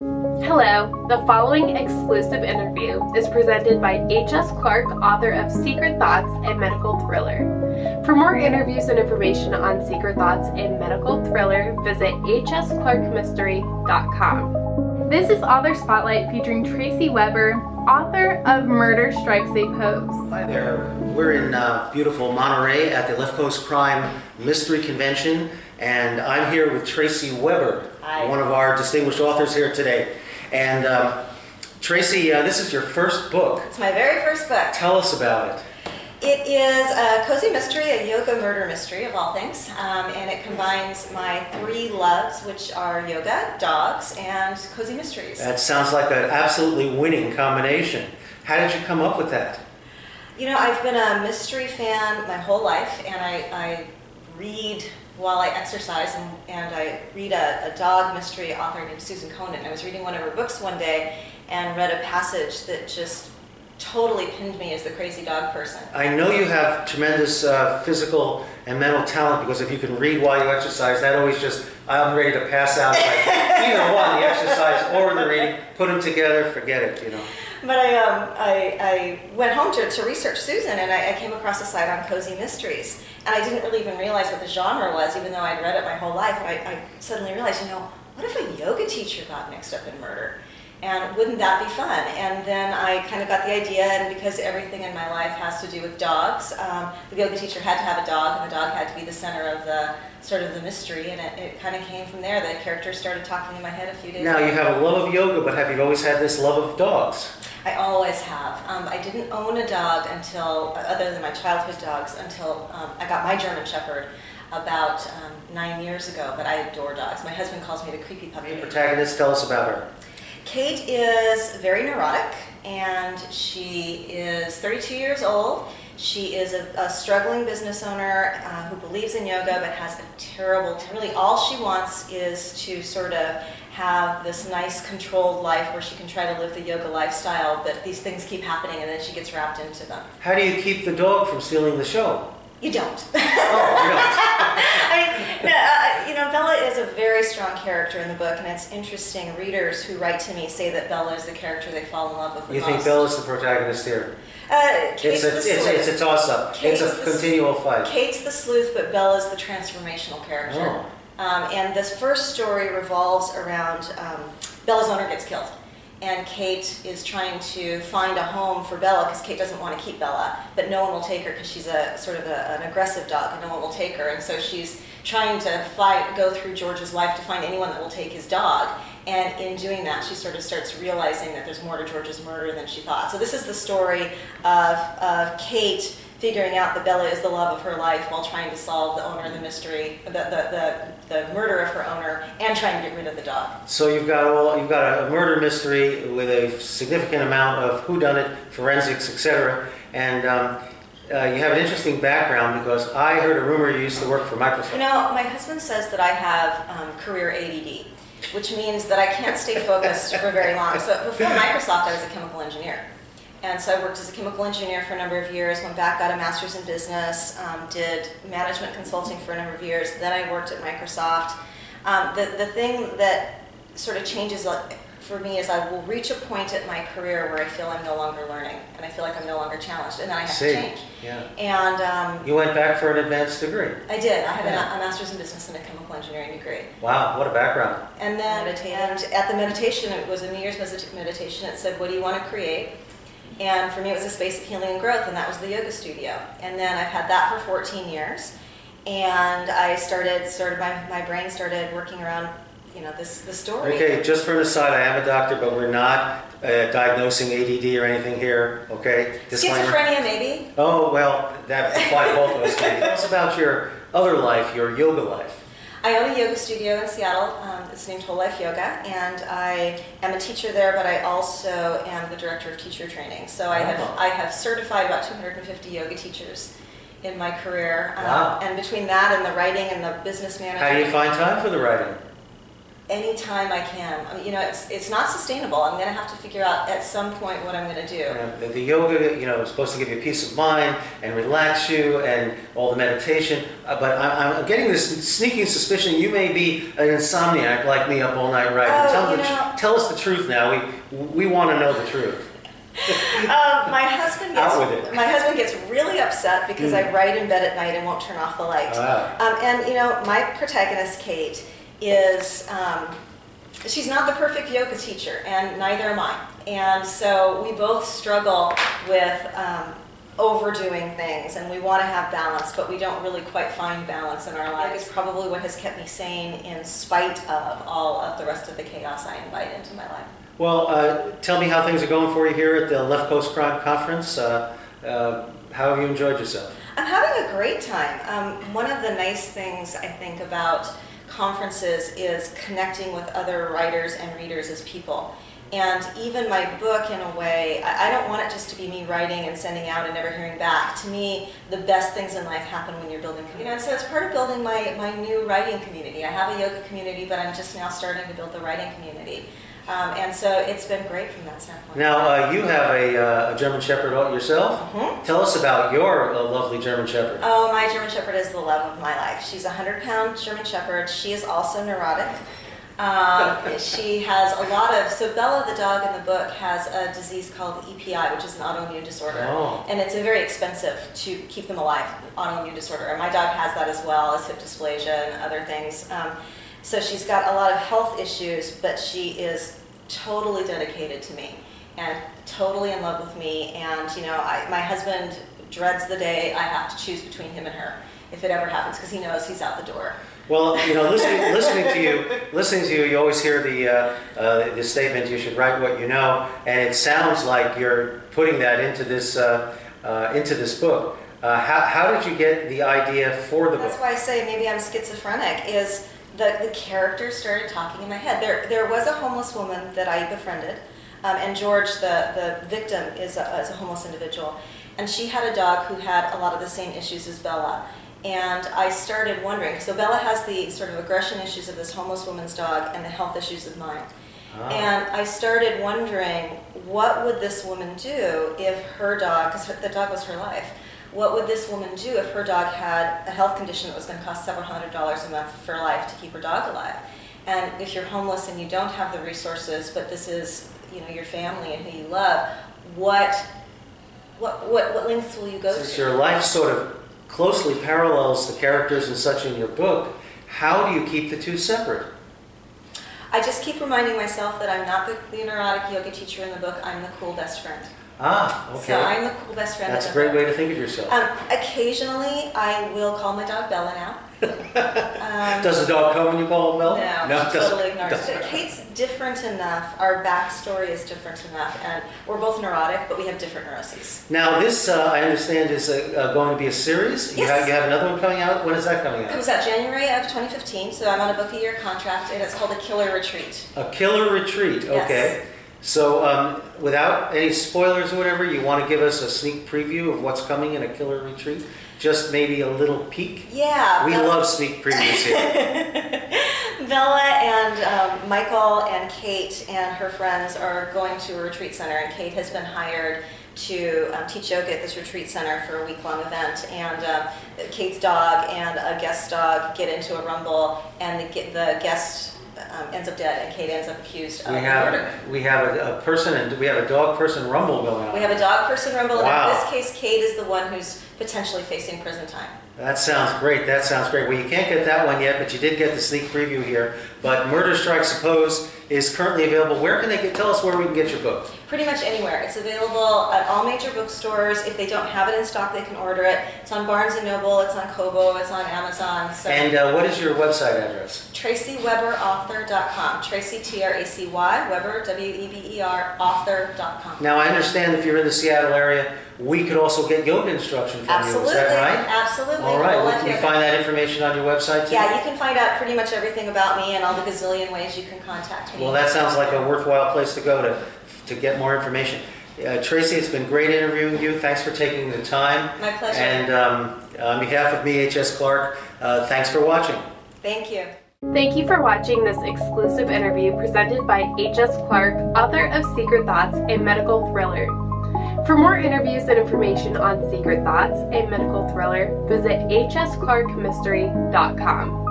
Hello, the following exclusive interview is presented by H.S. Clark, author of Secret Thoughts and Medical Thriller. For more interviews and information on Secret Thoughts and Medical Thriller, visit hsclarkmystery.com. This is Author Spotlight featuring Tracy Weber, author of Murder Strikes a Pose. Hi there. We're in uh, beautiful Monterey at the Left Coast Crime Mystery Convention, and I'm here with Tracy Weber, Hi. one of our distinguished authors here today. And um, Tracy, uh, this is your first book. It's my very first book. Tell us about it. It is a cozy mystery, a yoga murder mystery of all things, um, and it combines my three loves, which are yoga, dogs, and cozy mysteries. That sounds like an absolutely winning combination. How did you come up with that? You know, I've been a mystery fan my whole life, and I, I read while I exercise, and, and I read a, a dog mystery author named Susan Conant. I was reading one of her books one day and read a passage that just totally pinned me as the crazy dog person. I know you have tremendous uh, physical and mental talent because if you can read while you exercise, that always just, I'm ready to pass out. Like the exercise or the reading, put them together, forget it, you know. But I, um, I, I went home to, to research Susan and I, I came across a site on cozy mysteries. And I didn't really even realize what the genre was, even though I'd read it my whole life. I, I suddenly realized, you know, what if a yoga teacher got mixed up in murder? And wouldn't that be fun? And then I kind of got the idea, and because everything in my life has to do with dogs, um, the yoga teacher had to have a dog, and the dog had to be the center of the sort of the mystery. And it, it kind of came from there. The characters started talking in my head a few days ago. Now later. you have a love of yoga, but have you always had this love of dogs? I always have. Um, I didn't own a dog until, other than my childhood dogs, until um, I got my German Shepherd about um, nine years ago. But I adore dogs. My husband calls me the creepy puppy. The protagonist, tell us about her. Kate is very neurotic, and she is 32 years old. She is a, a struggling business owner uh, who believes in yoga but has a terrible, really all she wants is to sort of have this nice controlled life where she can try to live the yoga lifestyle, but these things keep happening and then she gets wrapped into them. How do you keep the dog from stealing the show? You don't. Oh, you don't. I mean, no, uh, you know, Bella is a very strong character in the book, and it's interesting. Readers who write to me say that Bella is the character they fall in love with the You most. think Bella's the protagonist here? Uh, It's a, it's, sleuth. it's a toss-up. It's Kate's a the- continual fight. Kate's the sleuth, but Bella's the transformational character. Oh. Um, and this first story revolves around um, Bella's owner gets killed. And Kate is trying to find a home for Bella because Kate doesn't want to keep Bella, but no one will take her because she's a sort of a, an aggressive dog and no one will take her. And so she's trying to fight, go through George's life to find anyone that will take his dog. And in doing that, she sort of starts realizing that there's more to George's murder than she thought. So this is the story of, of Kate figuring out that Bella is the love of her life while trying to solve the owner of the mystery, the, the, the, the murder of her owner, and trying to get rid of the dog. So you've got all you've got a murder mystery with a significant amount of whodunit, forensics, etc. And um, uh, you have an interesting background because I heard a rumor you used to work for Microsoft. You know, my husband says that I have um, career ADD, which means that I can't stay focused for very long. So before Microsoft, I was a chemical engineer. And so I worked as a chemical engineer for a number of years, went back, got a master's in business, um, did management consulting for a number of years. Then I worked at Microsoft. Um, the, the thing that sort of changes uh, for me is I will reach a point at my career where I feel I'm no longer learning and I feel like I'm no longer challenged, and then I have See, to change. yeah. And um, You went back for an advanced degree. I did. I have a- Yeah. a master's in business and a chemical engineering degree. Wow, what a background. And then and at the meditation, it was a New Year's meditation. It said, "What do you want to create?" And for me, it was a space of healing and growth, and that was the yoga studio. And then I've had that for 14 years, and I started started my, my brain started working around, you know, this the story. Okay, just for an aside, I am a doctor, but we're not uh, diagnosing ADD or anything here. Okay, disclaimer. Schizophrenia, maybe. Oh well, that applies both of us. Tell us about your other life, your yoga life. I own a yoga studio in Seattle. Um, it's named Whole Life Yoga, and I am a teacher there. But I also am the director of teacher training. So I have. I have certified about 250 yoga teachers in my career. Um, Wow. And between that and the writing and the business management, How do you find time for the writing? Anytime I can. I mean, you know, it's, it's not sustainable. I'm going to have to figure out at some point what I'm going to do. The the yoga, you know, is supposed to give you peace of mind and relax you and all the meditation. Uh, But I'm, I'm getting this sneaking suspicion you may be an insomniac like me up all night writing. Oh, tell, you the know- tell us the truth now. We, we want to know the truth. Um, my husband gets with it. my husband gets really upset because Mm. I write in bed at night and won't turn off the light. Ah. Um, and you know, my protagonist Kate is um, she's not the perfect yoga teacher, and neither am I. And so we both struggle with um, overdoing things, and we want to have balance, but we don't really quite find balance in our life. It's probably what has kept me sane in spite of all of the rest of the chaos I invite into my life. Well, uh, tell me how things are going for you here at the Left Coast Crime Conference. Uh, uh, how have you enjoyed yourself? I'm having a great time. Um, one of the nice things I think about conferences is connecting with other writers and readers as people. And even my book, in a way, I don't want it just to be me writing and sending out and never hearing back. To me, the best things in life happen when you're building community. And so it's part of building my, my new writing community. I have a yoga community, but I'm just now starting to build the writing community. Um, and so it's been great from that standpoint. Now, uh, you have a, uh, a German Shepherd yourself. Mhm. Tell us about your uh, lovely German Shepherd. Oh, my German Shepherd is the love of my life. She's a 100 pound German Shepherd. She is also neurotic. Um, she has a lot of, so Bella the dog in the book has a disease called EPI, which is an autoimmune disorder. Oh. And it's a very expensive to keep them alive, autoimmune disorder. And my dog has that as well as hip dysplasia and other things. Um, so she's got a lot of health issues, but she is totally dedicated to me and totally in love with me. And, you know, I, my husband dreads the day I have to choose between him and her, if it ever happens, because he knows he's out the door. Well, you know, listening, listening to you, listening to you, you always hear the uh, uh, the statement, "You should write what you know," and it sounds like you're putting that into this uh, uh, into this book. Uh, how, how did you get the idea for the That's book? That's why I say maybe I'm schizophrenic. Is the the characters started talking in my head. There there was a homeless woman that I befriended, um, and George, the the victim, is a, is a homeless individual, and she had a dog who had a lot of the same issues as Bella. And I started wondering. So Bella has the sort of aggression issues of this homeless woman's dog and the health issues of mine. Ah. And I started wondering, what would this woman do if her dog, because the dog was her life, what would this woman do if her dog had a health condition that was going to cost several hundred dollars a month for life to keep her dog alive? And if you're homeless and you don't have the resources, but this is, you know, your family and who you love, what, what, what, what lengths will you go Since to? your life sort of closely parallels the characters and such in your book, how do you keep the two separate? I just keep reminding myself that I'm not the, the neurotic yoga teacher in the book. I'm the cool best friend. Ah, okay. So. I'm the cool best friend. That's a great way to think of yourself. Um, occasionally, I will call my dog Bella now. Um, Does the dog come when you call him Mel? no, it doesn't. totally ignores Doesn't. it. Kate's different enough. Our backstory is different enough, and we're both neurotic, but we have different neuroses. Now, this uh, I understand is uh, uh, going to be a series. You, Yes. have, you have another one coming out. When is that coming It out? comes out January of 2015, so I'm on a book a year contract, and it's called A Killer Retreat. A Killer Retreat. Yes. Okay. So, um, without any spoilers or whatever, you want to give us a sneak preview of what's coming in a Killer Retreat? Just maybe a little peek. Yeah. We Bella- love sneak previews here. Bella and um, Michael and Kate and her friends are going to a retreat center, and Kate has been hired to um, teach yoga at this retreat center for a week long event. And um, Kate's dog and a guest dog get into a rumble, and the, the guest um, ends up dead, and Kate ends up accused of we murder. have we have a, a person and we have a dog person rumble going on. We have a dog person rumble, Wow. and in this case, Kate is the one who's potentially facing prison time. That sounds great. That sounds great. Well, you can't get that one yet, but you did get the sneak preview here. But Murder Strikes a Pose is currently available. Where can they get? Tell us where we can get your book. Pretty much anywhere. It's available at all major bookstores. If they don't have it in stock, they can order it. It's on Barnes and Noble. It's on Kobo. It's on Amazon. So And uh, what is your website address? TracyWeberAuthor.com. Tracy T R A C Y Weber W E B E R Author.com. Now, I understand if you're in the Seattle area, we could also get yoga instruction from Absolutely. you. Is that right? Absolutely. All right. We'll Well, let can you you- find that information on your website too? Yeah, you can find out pretty much everything about me and all the gazillion ways you can contact me. Well, that sounds like a worthwhile place to go to to get more information. Uh, Tracy, it's been great interviewing you. Thanks for taking the time. My pleasure. And um, on behalf of me, H.S. Clark, uh, thanks for watching. Thank you. Thank you for watching this exclusive interview presented by H.S. Clark, author of Secret Thoughts, a medical thriller. For more interviews and information on Secret Thoughts, a medical thriller, visit hsclarkmystery.com.